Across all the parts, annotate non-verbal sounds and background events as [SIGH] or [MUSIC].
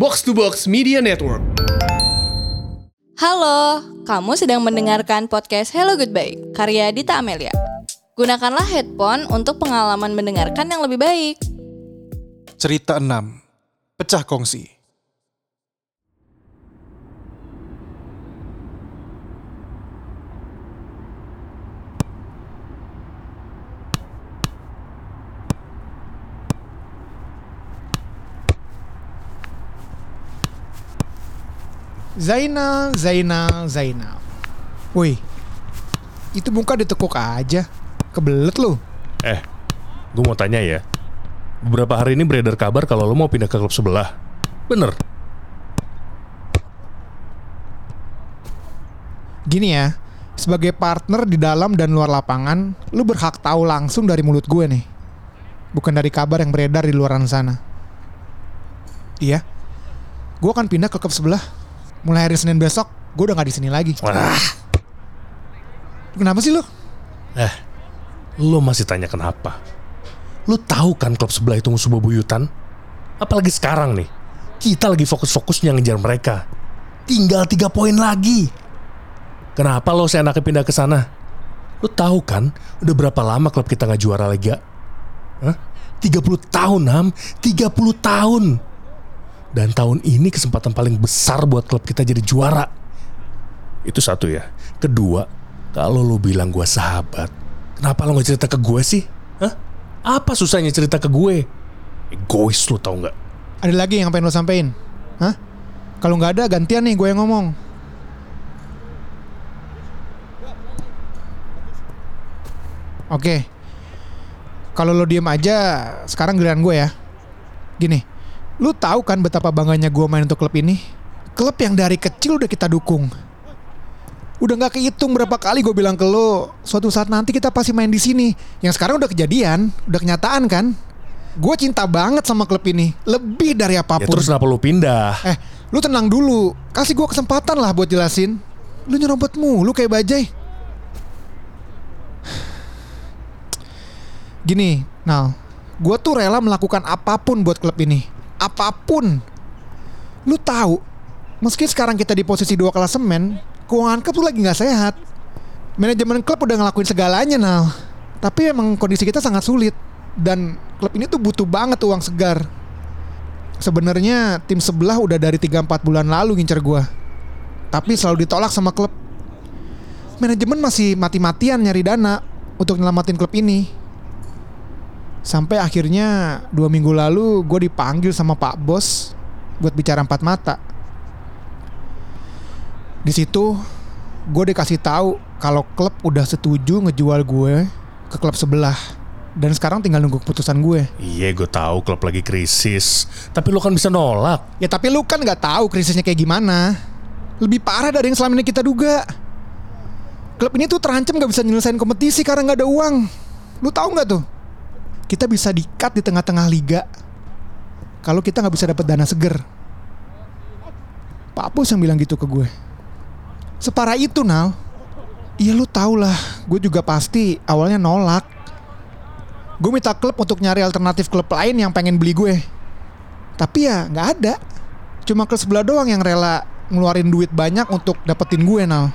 Box to Box Media Network. Halo, kamu sedang mendengarkan podcast Hello Goodbye, karya Dita Amelia. Gunakanlah headphone untuk pengalaman mendengarkan yang lebih baik. Cerita 6. Pecah kongsi. Zainal, Zainal, Zainal. Woi, itu muka ditekuk aja. Kebelet lu. Eh, gue mau tanya ya. Beberapa hari ini beredar kabar kalau lo mau pindah ke klub sebelah. Bener? Gini ya, sebagai partner di dalam dan luar lapangan, lu berhak tahu langsung dari mulut gue nih. Bukan dari kabar yang beredar di luaran sana. Iya, gue akan pindah ke klub sebelah. Mulai hari Senin besok, gue udah gak di sini lagi. Wah, Kenapa sih lu? eh, lo masih tanya kenapa? Lo tahu kan klub sebelah itu musuh bebuyutan? Apalagi sekarang nih, kita lagi fokus-fokusnya ngejar mereka. Tinggal tiga poin lagi. Kenapa lo seenaknya pindah ke sana? Lo tahu kan, udah berapa lama klub kita nggak juara Liga? Hah? 30 tahun, Ham. 30 tahun. Dan tahun ini kesempatan paling besar buat klub kita jadi juara. Itu satu ya. Kedua, kalau lo bilang gue sahabat, kenapa lo gak cerita ke gue sih? Hah? Apa susahnya cerita ke gue? Egois lo tau nggak? Ada lagi yang pengen lo sampein? Hah? Kalau nggak ada gantian nih gue yang ngomong. Oke. Kalau lo diem aja, sekarang giliran gue ya. Gini, lu tahu kan betapa bangganya gue main untuk klub ini? Klub yang dari kecil udah kita dukung. Udah nggak kehitung berapa kali gue bilang ke lo, suatu saat nanti kita pasti main di sini. Yang sekarang udah kejadian, udah kenyataan kan? Gue cinta banget sama klub ini, lebih dari Ya apa pun. terus kenapa lo pindah? Eh, lu tenang dulu. Kasih gua kesempatan lah buat jelasin. Lu nyerobot mulu kayak bajai. [SIGHS] Gini, Nal. Gua tuh rela melakukan apa pun buat klub ini. Apa pun. Lu tahu, meski sekarang kita di posisi dua klasemen, keuangan klub tuh lagi nggak sehat. Manajemen klub udah ngelakuin segalanya, Nal. Tapi emang kondisi kita sangat sulit. Dan klub ini tuh butuh banget uang segar. Sebenarnya tim sebelah udah dari 3-4 bulan lalu ngincer gua. Tapi selalu ditolak sama klub. Manajemen masih mati-matian nyari dana untuk nyelamatin klub ini. Sampai akhirnya dua minggu lalu gue dipanggil sama Pak Bos buat bicara empat mata. Di situ gue dikasih tahu kalau klub udah setuju ngejual gue ke klub sebelah dan sekarang tinggal nunggu keputusan gue. Iya gue tahu klub lagi krisis, tapi lo kan bisa nolak. Ya tapi lu kan nggak tahu krisisnya kayak gimana. Lebih parah dari yang selama ini kita duga. Klub ini tuh terancam nggak bisa nyelesain kompetisi karena nggak ada uang. Lu tahu nggak tuh? Kita bisa di-cut di tengah-tengah liga. Kalau kita nggak bisa dapat dana seger. Pak Pus yang bilang gitu ke gue. Separah itu Nal. Iya lu tau lah, gue juga pasti awalnya nolak. Gue minta klub untuk nyari alternatif klub lain yang pengen beli gue. Tapi ya nggak ada. Cuma klub sebelah doang yang rela ngeluarin duit banyak untuk dapetin gue Nal.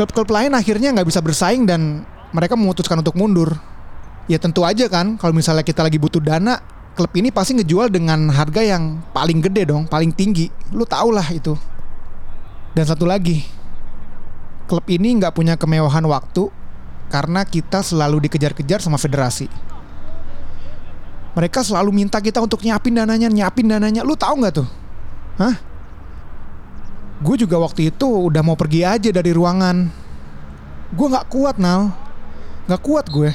Klub-klub lain akhirnya nggak bisa bersaing dan mereka memutuskan untuk mundur. Ya tentu aja kan kalau misalnya kita lagi butuh dana, klub ini pasti ngejual dengan harga yang paling gede dong, paling tinggi. Lu tau lah itu. Dan satu lagi, klub ini nggak punya kemewahan waktu karena kita selalu dikejar-kejar sama federasi. Mereka selalu minta kita untuk nyiapin dananya, nyiapin dananya. Lu tahu nggak tuh? Hah? Gue juga waktu itu udah mau pergi aja dari ruangan. Gue nggak kuat Nal, nggak kuat gue.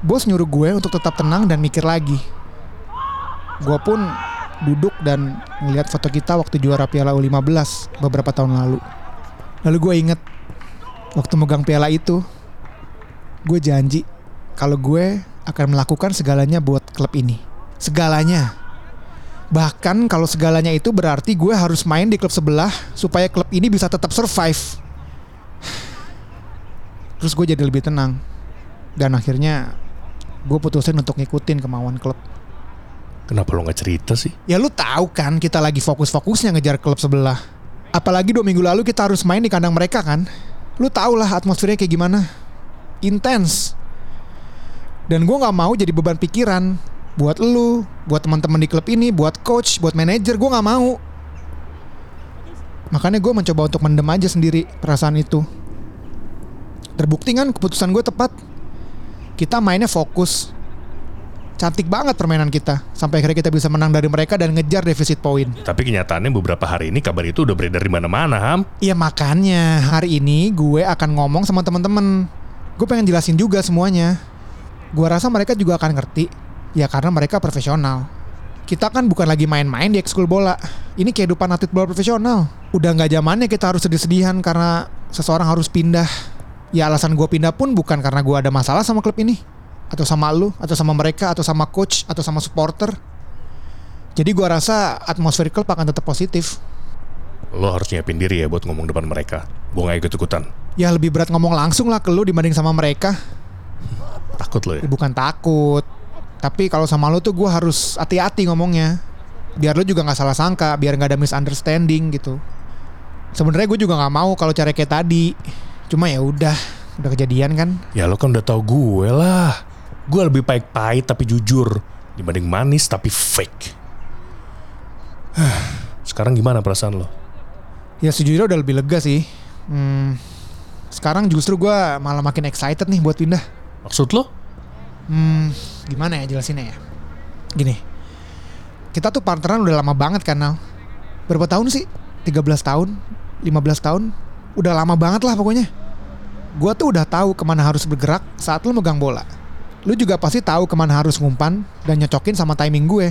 Bos nyuruh gue untuk tetap tenang dan mikir lagi. Gue pun duduk dan ngeliat foto kita waktu juara Piala U15 beberapa tahun lalu. Lalu gue inget waktu megang piala itu, gue janji kalau gue akan melakukan segalanya buat klub ini. Segalanya. Bahkan kalau segalanya itu berarti gue harus main di klub sebelah supaya klub ini bisa tetap survive. Terus gue jadi lebih tenang. Dan akhirnya gue putusin untuk ngikutin kemauan klub. Kenapa lo gak cerita sih? Ya lu tahu kan kita lagi fokus-fokusnya ngejar klub sebelah. Apalagi dua minggu lalu kita harus main di kandang mereka kan. Lu tau lah atmosfernya kayak gimana. Intens. Dan gue nggak mau jadi beban pikiran buat lu, buat teman-teman di klub ini, buat coach, buat manajer. Gue nggak mau. Makanya gue mencoba untuk mendem aja sendiri perasaan itu. Terbukti kan keputusan gue tepat. Kita mainnya fokus, cantik banget permainan kita sampai akhirnya kita bisa menang dari mereka dan ngejar defisit poin. Tapi kenyataannya beberapa hari ini kabar itu udah beredar di mana-mana, Ham. Iya makanya hari ini gue akan ngomong sama teman-teman. Gue pengen jelasin juga semuanya. Gue rasa mereka juga akan ngerti. Ya karena mereka profesional. Kita kan bukan lagi main-main di ekskul bola. Ini kehidupan atlet bola profesional. Udah nggak zamannya kita harus sedih-sedihan karena seseorang harus pindah. Ya alasan gue pindah pun bukan karena gue ada masalah sama klub ini atau sama lu, atau sama mereka, atau sama coach, atau sama supporter. Jadi gua rasa atmosfer klub akan tetap positif. Lo harus nyiapin diri ya buat ngomong depan mereka. Gue gak ikut-ikutan. Ya lebih berat ngomong langsung lah ke lu dibanding sama mereka. Takut lo ya? Bukan takut. Tapi kalau sama lu tuh gua harus hati-hati ngomongnya. Biar lu juga nggak salah sangka, biar nggak ada misunderstanding gitu. Sebenarnya gue juga nggak mau kalau cara kayak tadi. Cuma ya udah, udah kejadian kan. Ya lo kan udah tau gue lah. Gue lebih baik pahit tapi jujur dibanding manis tapi fake. [SIGHS] Sekarang gimana perasaan lo? Ya sejujurnya udah lebih lega sih. Hmm, sekarang justru gua malah makin excited nih buat pindah. Maksud lo? Hmm, gimana ya jelasinnya ya? Gini, kita tuh partneran udah lama banget kan Nal. Berapa tahun sih? 13 tahun? 15 tahun? Udah lama banget lah pokoknya. Gua tuh udah tahu ke mana harus bergerak saat lu megang bola. Lu juga pasti tahu ke mana harus ngumpan dan nyocokin sama timing gue.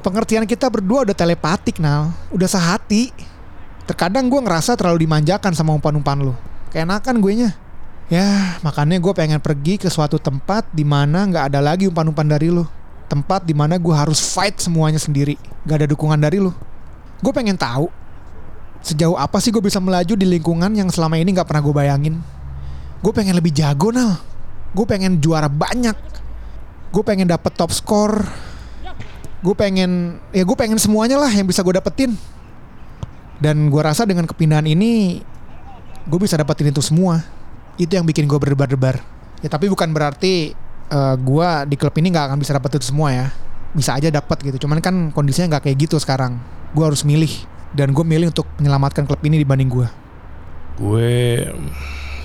Pengertian kita berdua udah telepatik Nal, udah sehati. Terkadang gue ngerasa terlalu dimanjakan sama umpan-umpan lu. Keenakan gue nya. Ya, makanya gue pengen pergi ke suatu tempat di mana nggak ada lagi umpan-umpan dari lu. Tempat di mana gue harus fight semuanya sendiri. Gak ada dukungan dari lu. Gue pengen tahu sejauh apa sih gue bisa melaju di lingkungan yang selama ini nggak pernah gue bayangin. Gue pengen lebih jago nal. Gue pengen juara banyak. Gue pengen dapet top score. Gue pengen, ya gue pengen semuanya lah yang bisa gue dapetin. Dan gue rasa dengan kepindahan ini, gue bisa dapetin itu semua. Itu yang bikin gue berdebar-debar. Ya tapi bukan berarti uh, gue di klub ini nggak akan bisa dapet itu semua ya. Bisa aja dapat gitu. Cuman kan kondisinya nggak kayak gitu sekarang. Gue harus milih. Dan gue milih untuk menyelamatkan klub ini dibanding gue. Gue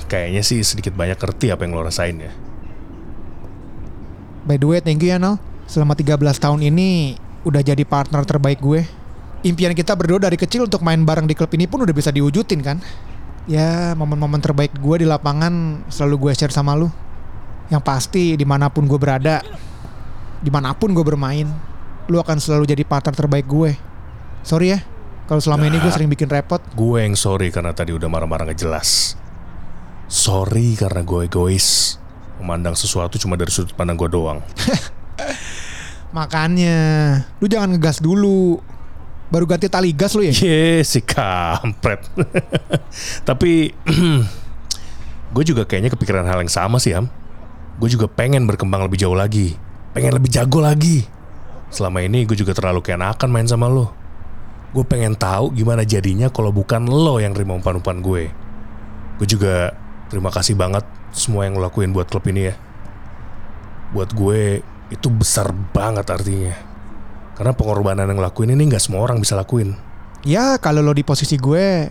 kayaknya sih sedikit banyak ngerti apa yang lo rasain ya. By the way, thank you ya Nal. Selama 13 tahun ini udah jadi partner terbaik gue. Impian kita berdua dari kecil untuk main bareng di klub ini pun udah bisa diwujudin kan. Ya, momen-momen terbaik gue di lapangan selalu gue share sama lu. Yang pasti di mana pun gue berada, di mana pun gue bermain, lu akan selalu jadi partner terbaik gue. Sorry ya, kalau selama ini gue sering bikin repot. Gue yang sorry karena tadi udah marah-marah gak jelas. Sorry karena gue egois. Memandang sesuatu cuma dari sudut pandang gue doang. [LAUGHS] Makanya, lu jangan ngegas dulu. Baru ganti tali gas lu ya? Ye, si kampret. [LAUGHS] Tapi [CLEARS THROAT] gue juga kayaknya kepikiran hal yang sama sih, Ham. Gue juga pengen berkembang lebih jauh lagi. Pengen lebih jago lagi. Selama ini gue juga terlalu keenakan main sama lo. Gue pengen tahu gimana jadinya kalau bukan lo yang terima umpan-umpan gue. Gue juga terima kasih banget semua yang lo lakuin buat klub ini ya. Buat gue itu besar banget artinya. Karena pengorbanan yang lakuin ini nggak semua orang bisa lakuin. Ya, kalau lo di posisi gue,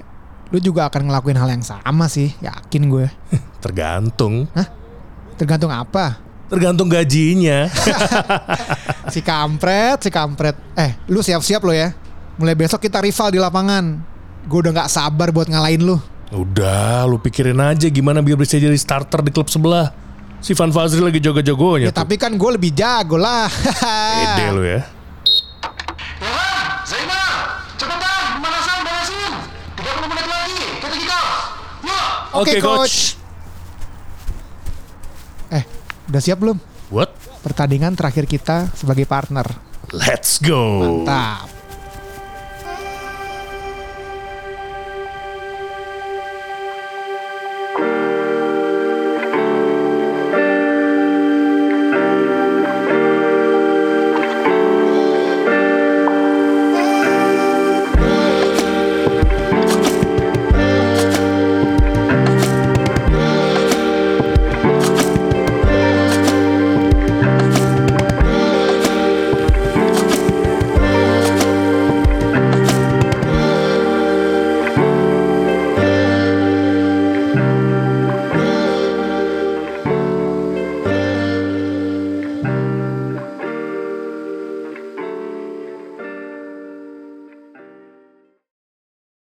lu juga akan ngelakuin hal yang sama sih, yakin gue. [LAUGHS] Tergantung. Hah? Tergantung apa? Tergantung gajinya. [LAUGHS] Si kampret, si kampret. Eh, lu siap-siap lo ya. Mulai besok kita rival di lapangan. Gue udah nggak sabar buat ngalahin lu. Udah, lu pikirin aja gimana biar bisa jadi starter di klub sebelah. Si Van Fazri lagi jago-jagonya Ya tuh. tapi kan gue lebih jago lah. [LAUGHS] Ede lu ya. Ilham, Zainal, cepetan, pemanasan, pemanasin. 30 menit lagi, kita kick off. Yuk. Oke, Oke, coach. eh, udah siap belum? What? Pertandingan terakhir kita sebagai partner. Let's go. Mantap.